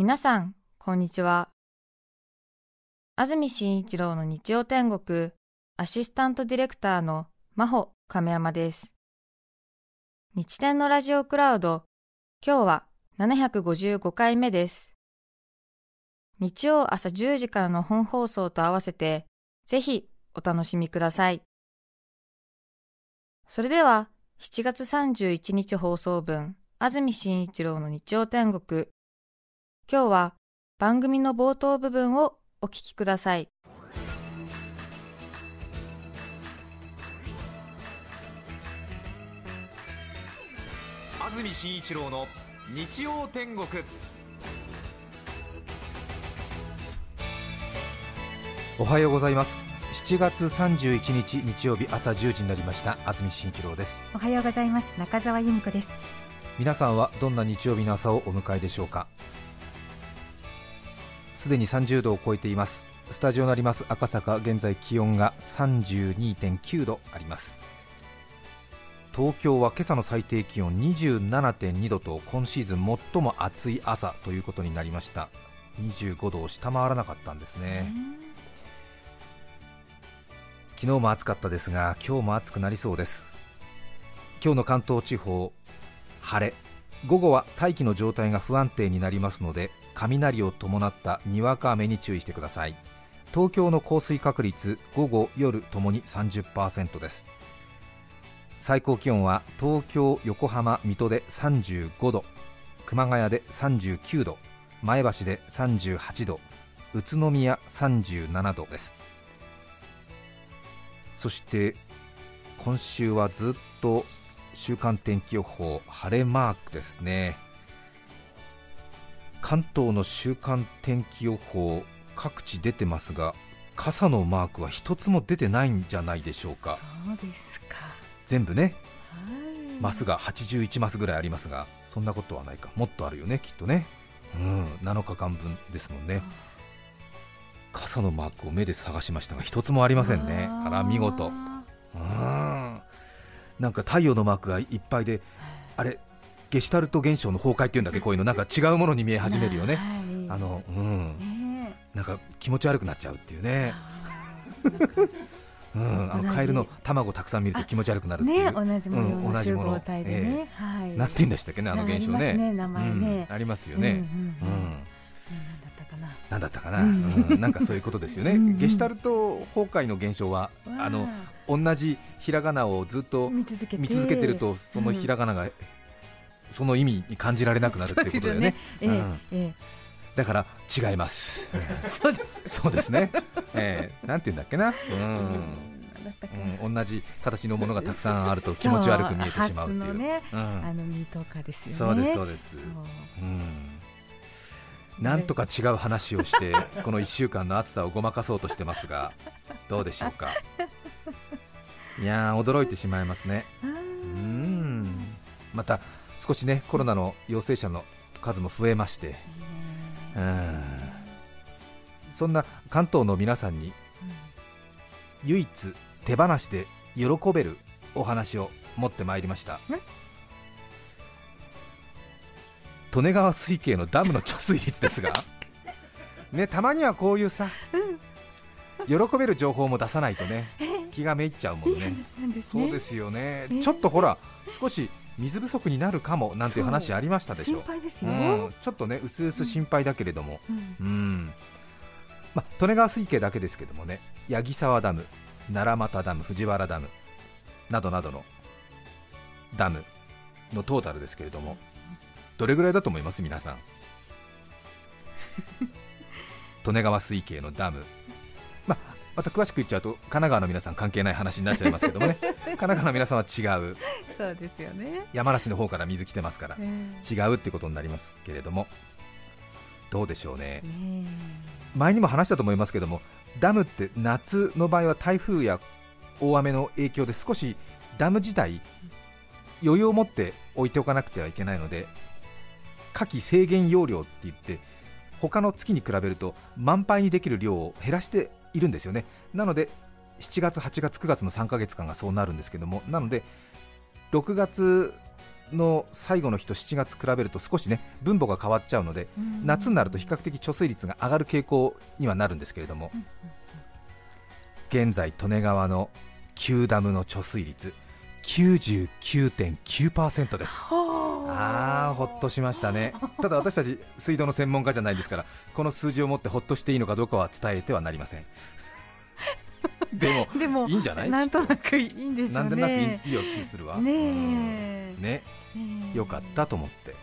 皆さん、こんにちは。安住紳一郎の日曜天国、アシスタントディレクターの真帆亀山です。日天のラジオクラウド、今日は755回目です。日曜朝10時からの本放送と合わせて、ぜひお楽しみください。それでは、7月31日放送分、安住紳一郎の日曜天国、今日は番組の冒頭部分をお聞きください。安住紳一郎の日曜天国。おはようございます。7月31日日曜日朝1時になりました。安住紳一郎です。おはようございます。中澤由美子です。皆さんはどんな日曜日の朝をお迎えでしょうか？すでに30度を超えています。スタジオになります。赤坂現在気温が32.9度あります。東京は今朝の最低気温27.2度と今シーズン最も暑い朝ということになりました。25度を下回らなかったんですね。昨日も暑かったですが今日も暑くなりそうです。今日の関東地方晴れ。午後は大気の状態が不安定になりますので雷を伴ったにわか雨に注意してください。東京の降水確率午後夜ともに30%です。最高気温は東京横浜水戸で35度熊谷で39度前橋で38度宇都宮37度です。そして今週はずっと週間天気予報晴れマークですね。関東の週間天気予報各地出てますが傘のマークは一つも出てないんじゃないでしょうか。そうですか。全部ね。マスが81マスぐらいありますがそんなことはないか。もっとあるよねきっとね。うん。7日間分ですもんね。傘のマークを目で探しましたが一つもありませんね。あら見事。うん。なんか太陽のマークがいっぱいであれゲシュタルト現象の崩壊っていうんだっけこういうのなんか違うものに見え始めるよね、あのうん、なんか気持ち悪くなっちゃうっていうね。うん、あのカエルの卵たくさん見ると気持ち悪くなるっていう、ね、同じもの、うん、同じもの、えー、はい、なんて言うんでしたっけねあの現象ね、ね名前ね、うん、ありますよね。うん、うんなんだったかな、うん、なんかそういうことですよね、ゲシュタルト崩壊の現象は、あの同じひらがなをずっと見続けて。ると、そのひらがながその意味に感じられなくなるっていうことだよね。だから違います。そうです。そうですね。えー、なんて言うんだっけな。うん。同じ形のものがたくさんあると気持ち悪く見えてしまうっていう。ね、うん、あの実とかですよね。そうですそうです。うん。なんとか違う話をしてこの1週間の暑さをごまかそうとしてますがどうでしょうか？いや驚いてしまいますねうんまた少しねコロナの陽性者の数も増えまして、うん、そんな関東の皆さんに唯一手放しで喜べるお話を持ってまいりました。利根川水系のダムの貯水率ですが。ねたまにはこういうさ、喜べる情報も出さないとね気がめいっちゃうもんね、そうですよね、ちょっとほら少し水不足になるかもなんていう話ありましたでしょう、うん、ちょっとねうすうす心配だけれども、うん、うん。まあ、利根川水系だけですけどもね。八木沢ダム、奈良俣ダム、藤原ダムなどなどのダムのトータルですけれども。どれぐらいだと思います？皆さん。利根川水系のダムまた詳しく言っちゃうと神奈川の皆さん関係ない話になっちゃいますけどもね。神奈川の皆さんは違う。そうですよね。山梨の方から水来てますから、違うってことになりますけれどもどうでしょうね。前にも話したと思いますけどもダムって夏の場合は台風や大雨の影響で少しダム自体余裕を持って置いておかなくてはいけないので夏季制限容量って言って他の月に比べると満杯にできる量を減らしているんですよね。なので7月、8月、9月の3ヶ月間がそうなるんですけどもなので6月の最後の日と7月比べると少しね分母が変わっちゃうので、夏になると比較的貯水率が上がる傾向にはなるんですけれども、現在利根川の旧ダムの貯水率99.9%です。あ。あほっとしましたね。ただ私たち水道の専門家じゃないですからこの数字をもってほっとしていいのかどうかは伝えてはなりません。でもでもいいんじゃない？なんとなくいいんでしょうね。なんでなくいいよ気するわ。ねね。よかったと思って。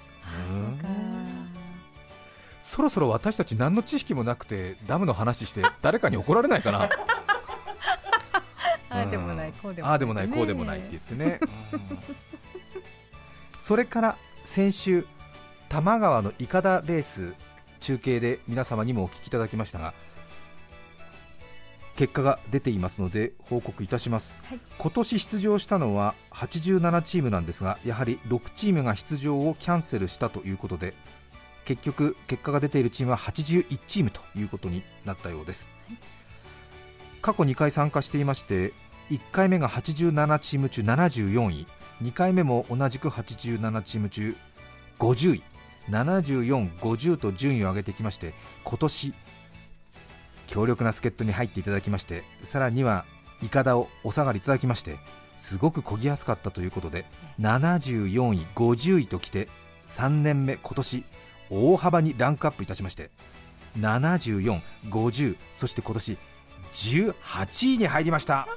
そろそろ私たち何の知識もなくてダムの話して誰かに怒られないかなああでもないこうでもない。ああでもないこうでもないって言ってね、うん。それから先週多摩川のいかだレース中継で皆様にもお聞きいただきましたが結果が出ていますので報告いたします、はい。今年出場したのは87チームなんですがやはり6チームが出場をキャンセルしたということで結局結果が出ているチームは81チームということになったようです、過去2回参加していまして1回目が87チーム中74位。2回目も同じく87チーム中50位。74、50と順位を上げてきまして今年強力な助っ人に入っていただきましてさらにはいかだをお下がりいただきましてすごく漕ぎやすかったということで74位、50位ときて3年目今年大幅にランクアップいたしまして74、50そして今年18位に入りました。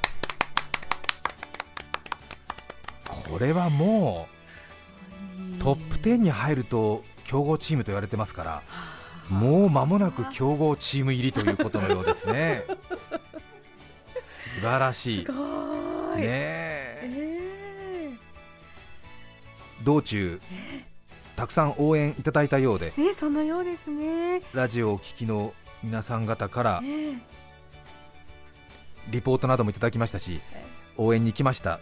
これはもうトップ10に入ると強豪チームと言われてますからもう間もなく強豪チーム入りということのようですね。素晴らしい。ねえ。え道中たくさん応援いただいたようでえねそのようですね。ラジオをお聞きの皆さん方からねリポートなどもいただきましたし応援に来ました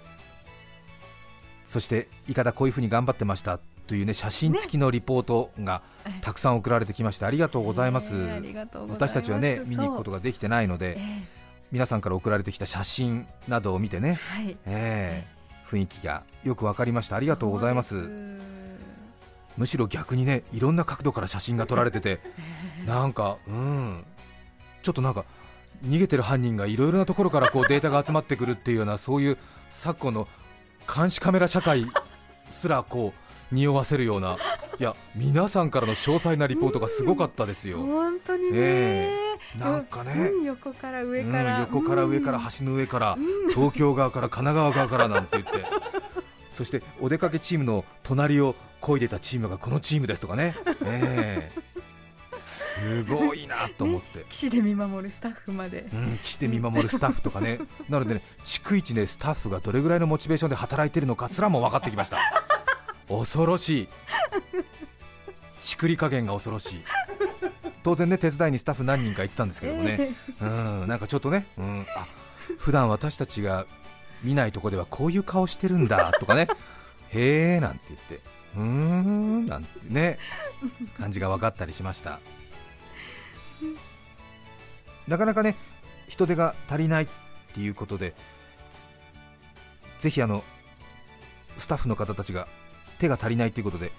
そしていかだこういうふうに頑張ってましたというね写真付きのリポートがたくさん送られてきましてありがとうございます、ねありがとうございます。私たちはね見に行くことができてないのでえ皆さんから送られてきた写真などを見てね、えはい。ええ雰囲気がよく分かりました。ありがとうございます。むしろ逆にねいろんな角度から写真が撮られてて なんかうん。ちょっとなんか逃げてる犯人がいろいろなところからこうデータが集まってくるっていうようなそういう昨今の監視カメラ社会すらこう匂わせるようないや皆さんからの詳細なリポートがすごかったですよ、本当にね、えなんかね。うん横から上うんから、横から上から橋の上から東京側から神奈川側からなんて言って。そしてお出かけチームの隣を漕いでたチームがこのチームですとかね、ええすごいなと思って。岸で見守るスタッフまで、うん、来て見守るスタッフとかね、なのでね、逐一ね、スタッフがどれぐらいのモチベーションで働いてるのかすらも分かってきました、恐ろしい、ちくり加減が恐ろしい、当然ね、手伝いにスタッフ何人か行ってたんですけどもね、うん、なんかちょっとね、うん、あ普段私たちが見ないとこではこういう顔してるんだとかね、へえなんて言って、うーんなんてね、感じが分かったりしました。なかなかね人手が足りないっていうことでぜひあのスタッフの方たちが手が足りないということで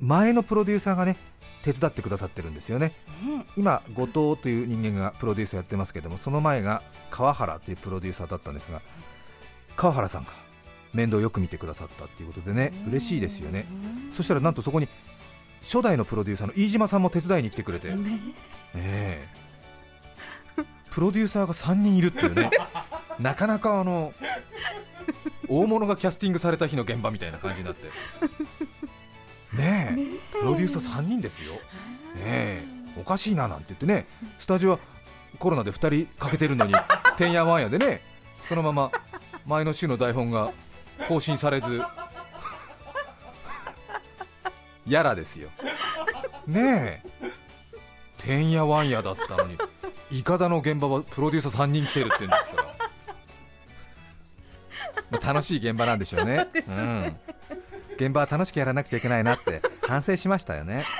前のプロデューサーがね手伝ってくださってるんですよね。ね今後藤という人間がプロデューサーやってますけどもその前が川原というプロデューサーだったんですが川原さんが面倒をよく見てくださったっていうことでね嬉しいですよね。そしたらなんとそこに初代のプロデューサーの飯島さんも手伝いに来てくれて、ね。ええプロデューサーが3人いるっていうね、なかなかあの大物がキャスティングされた日の現場みたいな感じになって、ねえ、プロデューサー3人ですよ、ねえ、おかしいななんて言ってね、スタジオはコロナで2人欠けてるのに、てんやわんやでね、そのまま前の週の台本が更新されず、やらですよ。ねえ。てんやわんやだったのにいかだの現場はプロデューサー3人来てるって言うんですから、ま あ楽しい現場なんでしょうね。うん、現場は楽しくやらなくちゃいけないなって反省しましたよね。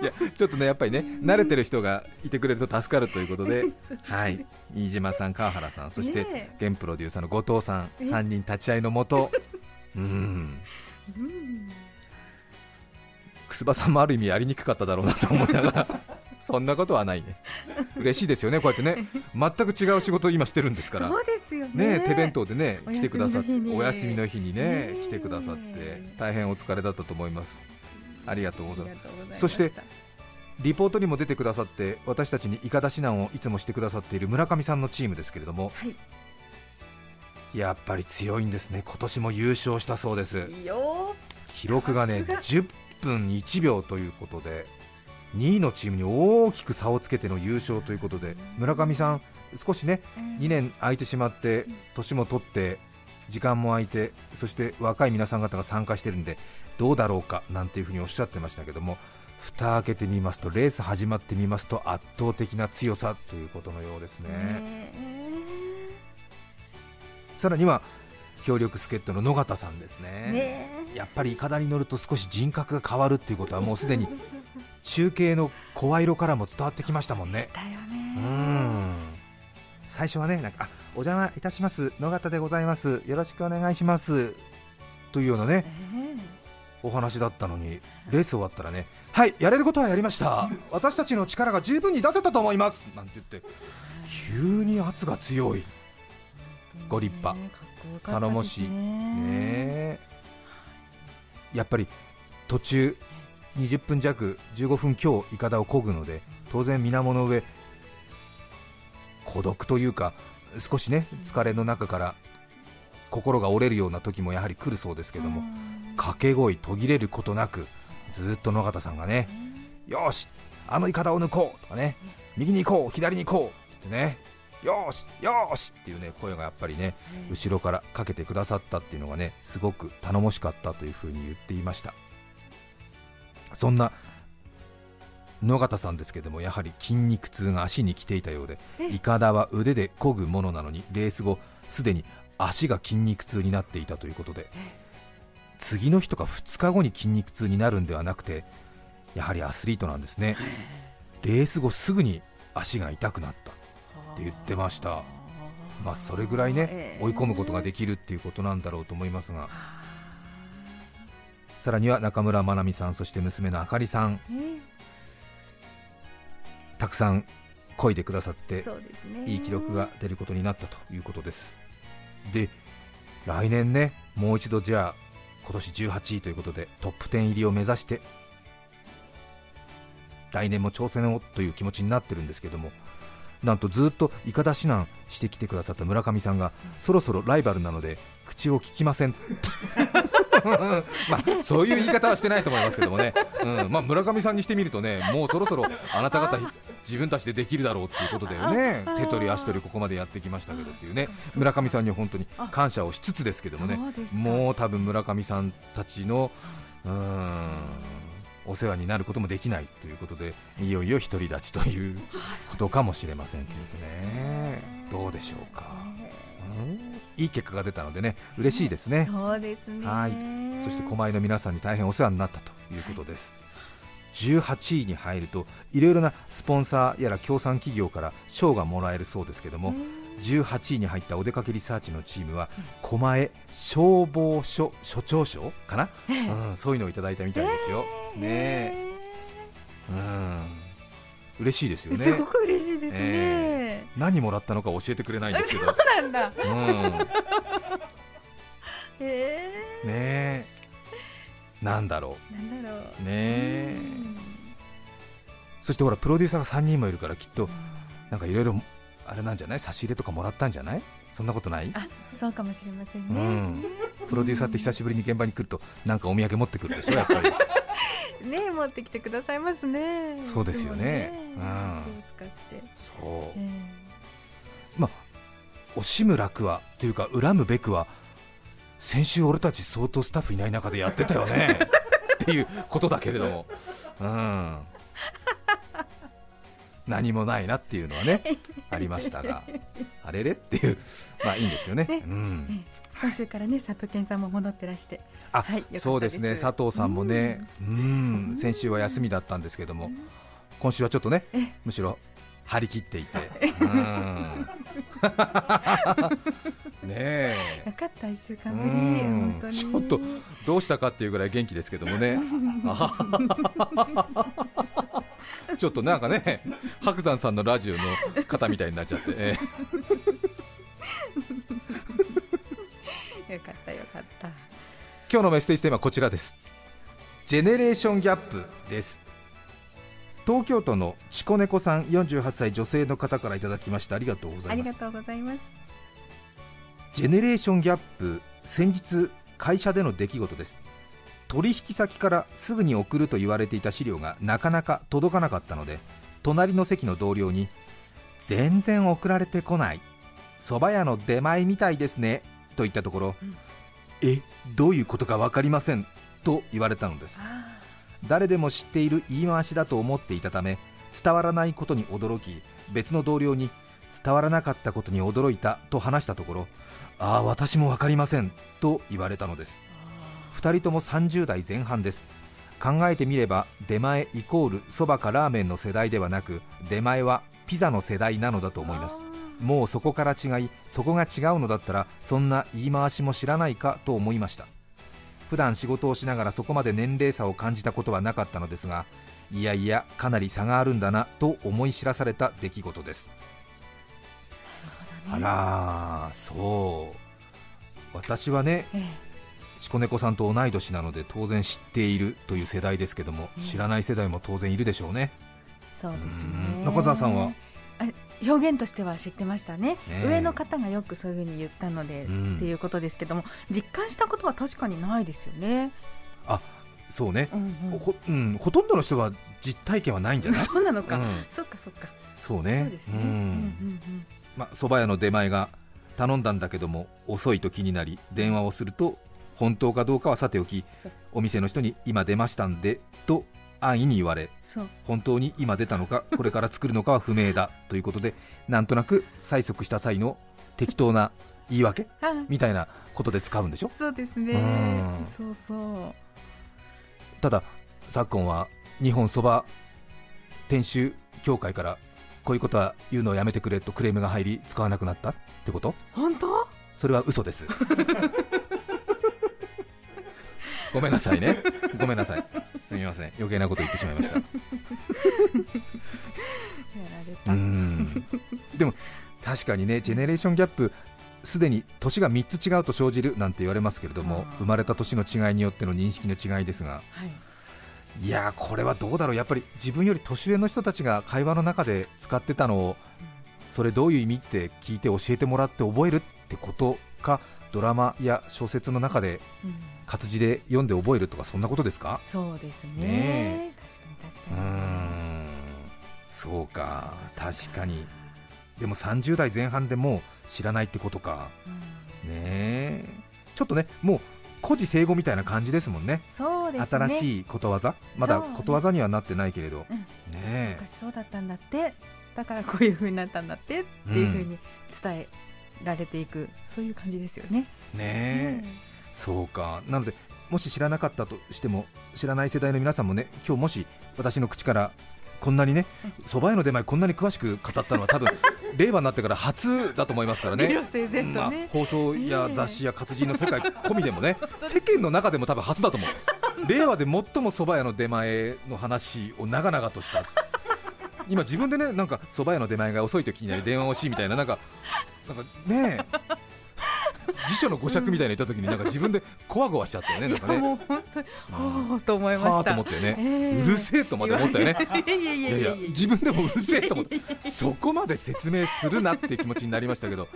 いやちょっとねやっぱりね慣れてる人がいてくれると助かるということで、はい、飯島さん、川原さん、そしてね現プロデューサーの後藤さん、え。3人立ち会いのもと、うん、うん楠葉さんもある意味やりにくかっただろうなと思いながら、そんなことはないね、嬉しいですよね、こうやってね、全く違う仕事を今してるんですから。そうですよね。ね、手弁当でねお来てくださってお休みの日にねねえ来てくださって大変お疲れだったと思います。ありがとうございます。そしてリポートにも出てくださって私たちにいかだ指南をいつもしてくださっている村上さんのチームですけれどもはい。やっぱり強いんですね。今年も優勝したそうです。記録がねさ10分1秒ということで2位のチームに大きく差をつけての優勝ということで村上さん少しね2年空いてしまって年も取って時間も空いてそして若い皆さん方が参加してるんでどうだろうかなんていうふうにおっしゃってましたけども蓋開けてみますとレース始まってみますと圧倒的な強さということのようですね。ねさらには協力助っ人の野方さんですね。ねやっぱりいかだに乗ると少し人格が変わるっていうことはもうすでに 中継の声色からも伝わってきましたもんね。したようねん。最初はねなんかあお邪魔いたします野方でございます。よろしくお願いします。というようなねねお話だったのにレース終わったらねはいやれることはやりました。私たちの力が十分に出せたと思います。なんて言って急に圧が強い。ご立派頼もしい。ねえ。やっぱり途中20分弱15分強いかだを漕ぐので当然水面の上孤独というか少しね疲れの中から心が折れるような時もやはり来るそうですけども掛け声途切れることなくずっと野方さんがねよーしあのイカダを抜こうとかね右に行こう左に行こうってねよーしよーしっていうね声がやっぱりね後ろからかけてくださったっていうのがねすごく頼もしかったというふうに言っていました。そんな野方さんですけどもやはり筋肉痛が足に来ていたようでえイカダは腕で漕ぐものなのにレース後すでに足が筋肉痛になっていたということで次の日とか2日後に筋肉痛になるんではなくてやはりアスリートなんですね。レース後すぐに足が痛くなったって言ってました。まあそれぐらいね追い込むことができきるっていうことなんだろうと思いますが。さらには中村まなみさんそして娘のあかりさん。たくさん漕いでくださっていい記録が出ることになったということです。で来年ねもう一度じゃあ今年18位ということでトップ10入りを目指して来年も挑戦をという気持ちになってるんですけどもなんとずっといかだ指南してきてくださった村上さんが、そろそろライバルなので口を聞きません。まあそういう言い方はしてないと思いますけどもね、うん。まあ、村上さんにしてみるとねもうそろそろあなた方自分たちでできるだろうっていうことでね。あ手取り足取りここまでやってきましたけどっていうね。村上さんには本当に感謝をしつつですけどもね。そうもう多分村上さんたちのうーんお世話になることもできないということでいよいよ独り立ちということかもしれませんけれどね。どうでしょうか、うん。いい結果が出たのでね嬉しいですね。そうですね。はい。そして狛江の皆さんに大変お世話になったということです、18位に入るといろいろなスポンサーやら協賛企業から賞がもらえるそうですけども、18位に入ったお出かけリサーチのチームは狛江消防署署長賞かな、うん、そういうのをいただいたみたいですよ、ね。えうん。嬉しいですよね。すごく嬉しいですね、え何もらったのか教えてくれないんですけど、そうなんだ。うん、ねえ。え。なんだろー、なんだろう。うねえ。そしてほらプロデューサーが3人もいるからきっとなんかいろいろあれなんじゃない？差し入れとかもらったんじゃない？そんなことない？あそうかもしれませんね、うん。プロデューサーって久しぶりに現場に来るとなんかお土産持ってくるでしょやっぱり。ね持ってきてくださいますね。そうですよね。いつもうん。使って、そう。え惜しむ楽はというか恨むべくは先週俺たち相当スタッフいない中でやってたよね。っていうことだけれども、うん、何もないなっていうのはねありましたが あれれっていうまあいいんですよね。ね。うん。今週からね佐藤健さんも戻ってらして。あ、はいそうですね。佐藤さんもねうん。先週は休みだったんですけども今週はちょっとねえむしろ張り切っていて、うん。ねえ。よかった一週間ぶり。うん。本当に。ちょっとどうしたかっていうぐらい元気ですけどもね ちょっとなんかね白山さんのラジオの方みたいになっちゃって、え よかったよかった。今日のメッセージテーマはこちらです。ジェネレーションギャップです。東京都のチコネコさん48歳女性の方からいただきました。ありがとうございます。ありがとうございます。ジェネレーションギャップ先日会社での出来事です取引先からすぐに送ると言われていた資料がなかなか届かなかったので隣の席の同僚に全然送られてこない。蕎麦屋の出前みたいですね。と言ったところ、うん。えどういうことか分かりません。と言われたのです。あ誰でも知っている言い回しだと思っていたため伝わらないことに驚き別の同僚に伝わらなかったことに驚いたと話したところああ私も分かりません。と言われたのです2人とも30代前半です。考えてみれば出前イコールそばかラーメンの世代ではなく出前はピザの世代なのだと思います。もうそこから違いそこが違うのだったらそんな言い回しも知らないかと思いました。普段仕事をしながらそこまで年齢差を感じたことはなかったのですがいやいやかなり差があるんだなと思い知らされた出来事です。あらーそう。私はねえチコネコさんと同い年なので当然知っているという世代ですけども、うん。知らない世代も当然いるでしょうね。えそうですうん。ね中澤さんは？あ表現としては知ってましたね。ねえ。上の方がよくそういうふうに言ったので、うん。っていうことですけども実感したことは確かにないですよね、そうね、うんうん。ほうん、ほとんどの人は実体験はないんじゃない？そうなのか、うん。そっかそっか。そうね。そうですね、ううんんうん。ま蕎麦屋の出前が頼んだんだけども遅いと気になり電話をすると本当かどうかはさておきお店の人に今出ましたんでと安易に言われ本当に今出たのか これから作るのかは不明だということでなんとなく催促した際の適当な言い訳あみたいなことで使うんでしょ？そうですね。うん。そうそう。ただ昨今は日本そば店主協会からこういうことは言うのをやめてくれとクレームが入り使わなくなったってこと？本当？それは嘘です ごめんなさいね。ごめんなさい。すみません。余計なこと言ってしまいました。うた、ん。でも確かにねジェネレーションギャップすでに年が3つ違うと生じるなんて言われますけれども生まれた年の違いによっての認識の違いですがはい。いやーこれはどうだろう。やっぱり自分より年上の人たちが会話の中で使ってたのをそれどういう意味って聞いて教えてもらって覚えるってことかドラマや小説の中でうん。活字で読んで覚えるとかそんなことですか？そうですね。ね確かに確かに。うか。そうか。確かに。でも30代前半でもう知らないってことか。うん。ねえ。ちょっとねもう古事成語みたいな感じですもんね。そうですね。新いしいことわざ？まだことわざにはなってないけれど、うん。ねえ。昔そうだったんだって。だからこういう風になったんだってっていう風に伝えられていく、そういう感じですよね。ねえ。そうか。なのでもし知らなかったとしても知らない世代の皆さんもね今日もし私の口からこんなにね蕎麦屋の出前こんなに詳しく語ったのは多分 令和になってから初だと思いますからね。理路整然まあ放送や雑誌や活字の世界 込みでもね世間の中でも多分初だと思う。令和で最も蕎麦屋の出前の話を長々とした。今自分でねなんか蕎麦屋の出前が遅いときになり電話をしみたいななんかなんかねえ。辞書の語釈みたいなの言った時になんか自分でこわごわしちゃったよねなんかね。もう本当にうん。ほうと思いまはあとした。思ったよね、ええ。うるせえとまで思ったよね。いやいやいいや自分でもうるせえと思ってそこまで説明するなって気持ちになりましたけど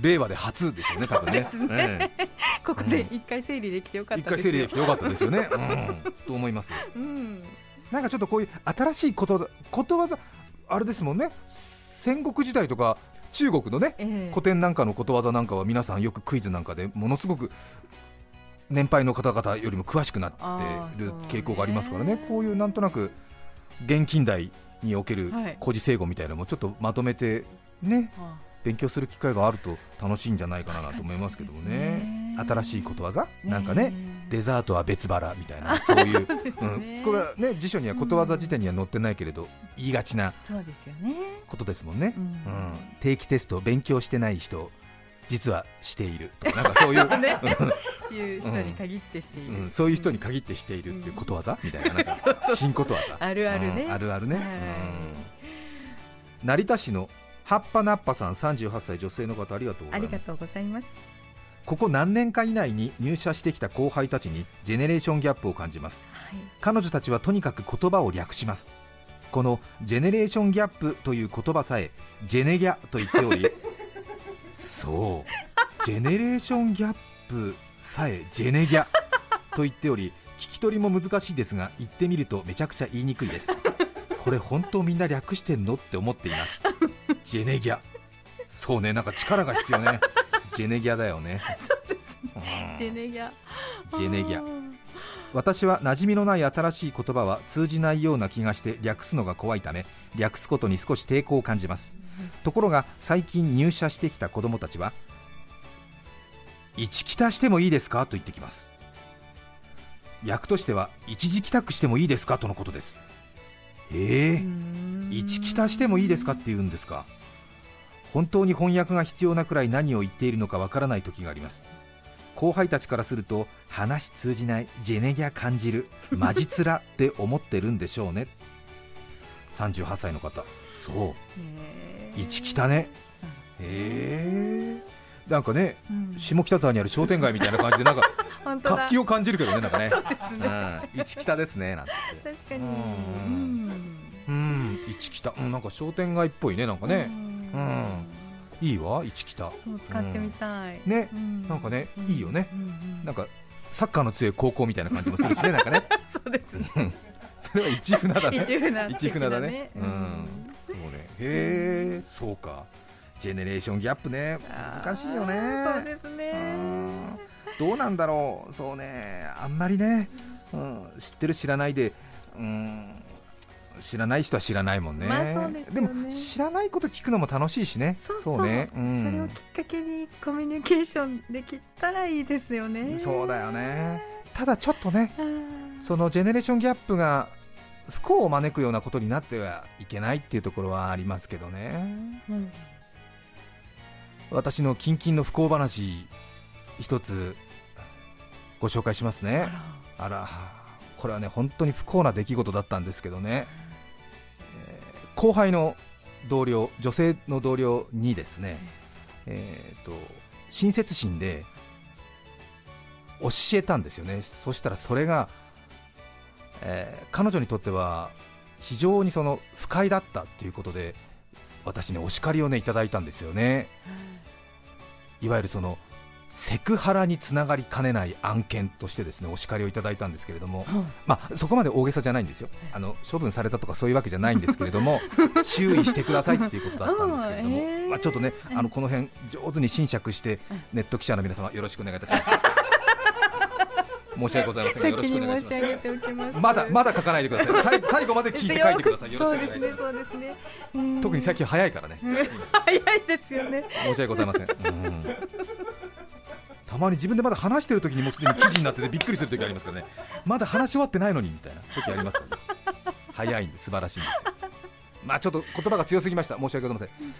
令和で初でしょうね多分ね。そうですええここで一回整理できてよかっ一たですよ。回整理できてよかったですよね、うん、と思います。うん。なんかちょっとこういう新しいことことわざあれですもんね。戦国時代とか中国のねええ。古典なんかのことわざなんかは皆さんよくクイズなんかでものすごく年配の方々よりも詳しくなってる傾向がありますからね。ね。こういうなんとなく現近代におけるはい。古事成語みたいなのもちょっとまとめてねあ勉強する機会があると楽しいんじゃないかなと思いますけどもね。新しいことわざ？なんかね。えデザートは別腹みたいなそういう。そうん、これはね辞書にはことわざ辞典には載ってないけれど、言いがちなそうですよね。ことですもんね、ううん。ん定期テストを勉強してない人実はしているとかなんかそういう。そうね。いう人に限ってしている、うん、そういう人に限ってしているっていうことわざみたいななんか 新ことわざ。あるあるね。うん。あるあるね、成田市の葉っぱなっぱさん38歳女性の方ありがとうございますここ何年か以内に入社してきた後輩たちにジェネレーションギャップを感じます。はい彼女たちはとにかく言葉を略します。このジェネレーションギャップという言葉さえジェネギャと言っており そう。ジェネレーションギャップさえジェネギャと言っており聞き取りも難しいですが言ってみるとめちゃくちゃ言いにくいです。これ本当みんな略してんの？って思っています。ジェネギャ。そうねなんか力が必要ねジェネギャだよね。うん。ジェネギャ。ジェネギャ。私は馴染みのない新しい言葉は通じないような気がして略すのが怖いため略すことに少し抵抗を感じます。ところが最近入社してきた子供たちは一帰宅してもいいですかと言ってきます。訳としては一時帰宅してもいいですかとのことです。ええうーん。一帰宅してもいいですかって言うんですか本当に翻訳が必要なくらい何を言っているのかわからない時があります。後輩たちからすると話通じないジェネギャ感じるマジツラって思ってるんでしょうね。38歳の方。そう。一帰宅ね。へえなんかねうん。下北沢にある商店街みたいな感じでなんか 活気を感じるけどねなんかね。一帰宅ですねなんて。確かに。うん。一帰宅うんなんか商店街っぽいねなんかね。うんいいわ一帰宅そう使ってみたい。ね。うん。なんかねうんいいよね。うんうんなんかサッカーの強い高校みたいな感じもするしねなんかね。そうです。ねそれは一船だね。一 船一船だね。的うなん。そうね。へえそうか。ジェネレーションギャップね。難しいよね。そうですうねん。どうなんだろう。そうね。あんまりね、うん、知ってる知らないで。うん知らない人は知らないもんね,、まあでね。も知らないこと聞くのも楽しいしね。そうそう。ね、うん、それをきっかけにコミュニケーションできたらいいですよね。そうだよね。ただちょっとねそのジェネレーションギャップが不幸を招くようなことになってはいけないっていうところはありますけどね。うん私の近々の不幸話一つご紹介しますね。あら。これはね本当に不幸な出来事だったんですけどね、えー後輩の同僚女性の同僚にですね、えー、と親切心で教えたんですよね。そしたらそれが、えー彼女にとっては非常にその不快だったということで私ねお叱りをねいただいたんですよね。いわゆるそのセクハラにつながりかねない案件としてですねお叱りをいただいたんですけれども、まあ、そこまで大げさじゃないんですよ。あの処分されたとかそういうわけじゃないんですけれども 注意してくださいっていうことだったんですけれども、まあ、ちょっとねあのこの辺上手に侵釈してネット記者の皆様よろしくお願いいたします。申し訳ございません。がよろし先くお願いします。まだまだ書かないでください。最最後まで聞いて書いてください。よろしくお願いします。そうですね。そうですね。うん。特に最近早いからね。早いですよね。申し訳ございません、うんたまに自分でまだ話してる時にもうすでに記事になっててびっくりする時ありますからね。まだ話し終わってないのにみたいな時ありますからね。早いんで素晴らしいんですよ。まあちょっと言葉が強すぎました。申し訳ございません。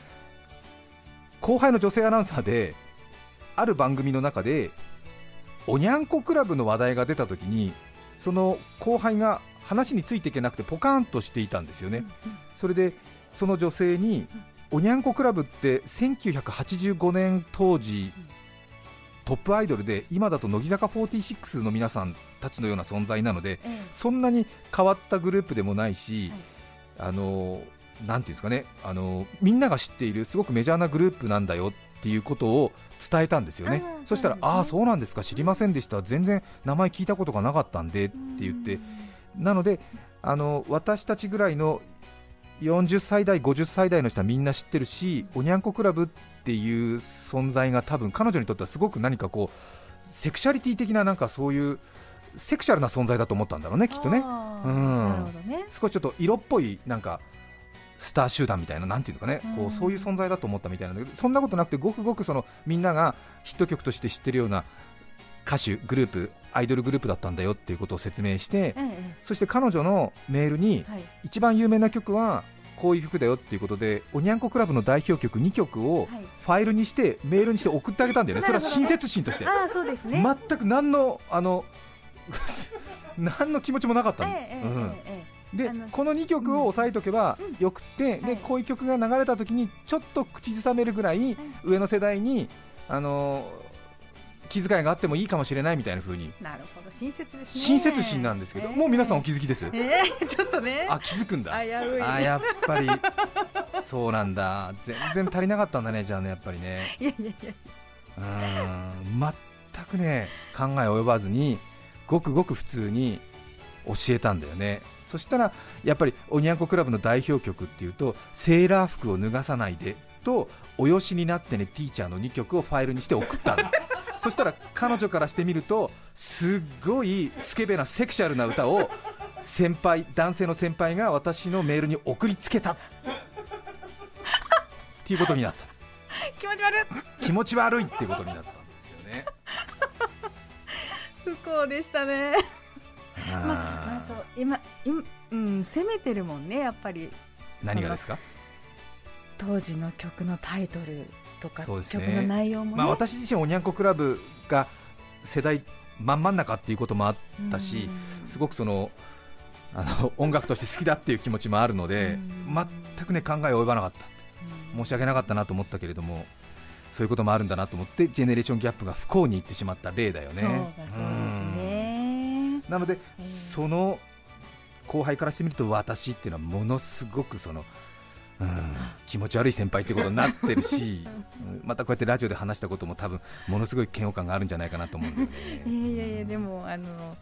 後輩の女性アナウンサーである番組の中でおにゃんこクラブの話題が出た時にその後輩が話についていけなくてポカーンとしていたんですよね。それでその女性におにゃんこクラブって1985年当時トップアイドルで今だと乃木坂46の皆さんたちのような存在なのでえそんなに変わったグループでもないし、あのなんていうんですかねあのみんなが知っているすごくメジャーなグループなんだよっていうことを伝えたんですよね。そしたら、ねああそうなんですか知りませんでした。全然名前聞いたことがなかったんでって言って。なのであの私たちぐらいの40歳代、50歳代の人はみんな知ってるし、おにゃんこクラブっていう存在が多分彼女にとってはすごく何かこうセクシャリティ的ななんかそういうセクシャルな存在だと思ったんだろうね、きっとね。うん。ね少しちょっと色っぽいなんかスター集団みたいな、なんていうのかね、こうんうそういう存在だと思ったみたいなんだけど、そんなことなくて、ごくごくそのみんながヒット曲として知ってるような歌手、グループ、アイドルグループだったんだよっていうことを説明してええそして彼女のメールにはい一番有名な曲はこういう曲だよっていうことでおにゃんこクラブの代表曲2曲をはい。ファイルにしてメールにして送ってあげたんだよね、それは親切心として、ああそうですね、全く何のあの 何の気持ちもなかったの、でこの2曲を押さえとけばうん。よくって、はい。でこういう曲が流れた時にちょっと口ずさめるぐらい上の世代に、あのー気遣いがあってもいいかもしれないみたいな風に。なるほど。親切ですね。親切心なんですけど、ええもう皆さんお気づきです、ええちょっとね。あ気づくんだ。あやっぱり。そうなんだ。全然足りなかったんだねじゃあねやっぱりね。いやいやいや。うーん。全くね考え及ばずにごくごく普通に教えたんだよね。そしたらやっぱりおにゃんこクラブの代表曲っていうとセーラー服を脱がさないでとおよしになってねティーチャーの2曲をファイルにして送ったのそしたら彼女からしてみるとすっごいスケベなセクシャルな歌を先輩男性の先輩が私のメールに送りつけた。っていうことになった。気持ち悪い。気持ち悪いってことになったんですよね。不幸でしたね。まあ、まあ、今今うん攻めてるもんねやっぱり。何がですか、当時の曲のタイトルとか、そうですね。曲の内容もね、まあ、私自身おにゃんこクラブが世代真ん真ん中っていうこともあったしうん。すごくそのあの音楽として好きだっていう気持ちもあるのでうん。全くね考え及ばなかった。うん。申し訳なかったなと思ったけれどもそういうこともあるんだなと思ってジェネレーションギャップが不幸にいってしまった例だよね。そうね。なので、えー。その後輩からしてみると私っていうのはものすごくその、うん、気持ち悪い先輩ってことになってるしうん またこうやってラジオで話したことも多分ものすごい嫌悪感があるんじゃないかなと思うんだよね。いやいやでもあの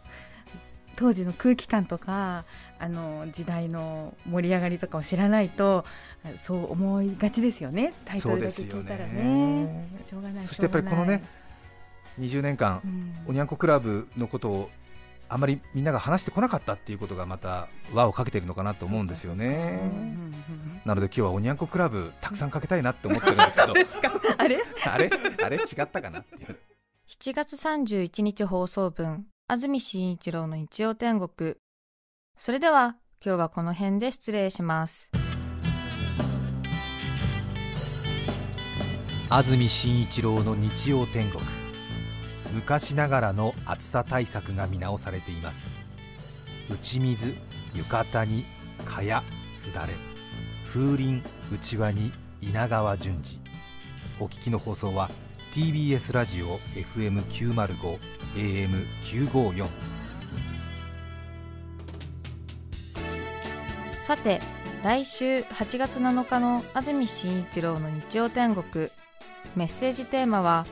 当時の空気感とかあの時代の盛り上がりとかを知らないとそう思いがちですよね。タイトルだけ聞いたらそうですよね。ねしょうがない。そしてやっぱりこのね20年間うがないおにゃんこクラブのことをあまりみんなが話してこなかったっていうことがまた輪をかけてるのかなと思うんですようんね。なので今日はおにゃんこクラブたくさんかけたいなって思ってるんですけど。ですかあれ？あれ？あれ？違ったかなっていう。7月31日放送分安住紳一郎の日曜天国。それでは今日はこの辺で失礼します。安住紳一郎の日曜天国昔ながらの暑さ対策が見直されています。打ち水浴衣に蚊帳すだれ。風鈴うちわに稲川淳二。お聞きの放送は TBS ラジオ FM905 AM954 さて来週8月7日の安住紳一郎の日曜天国。メッセージテーマは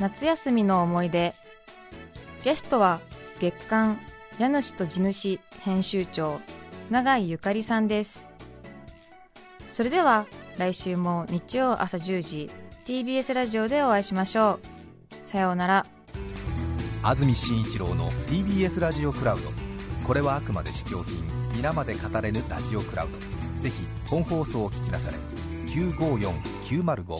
夏休みの思い出。ゲストは月刊家主と地主編集長永井ゆかりさんです。それでは来週も日曜朝10時 TBS ラジオでお会いしましょう。さようなら。安住紳一郎の TBS ラジオクラウド。これはあくまで試供品皆まで語れぬラジオクラウド。ぜひ本放送を聞きなされ954905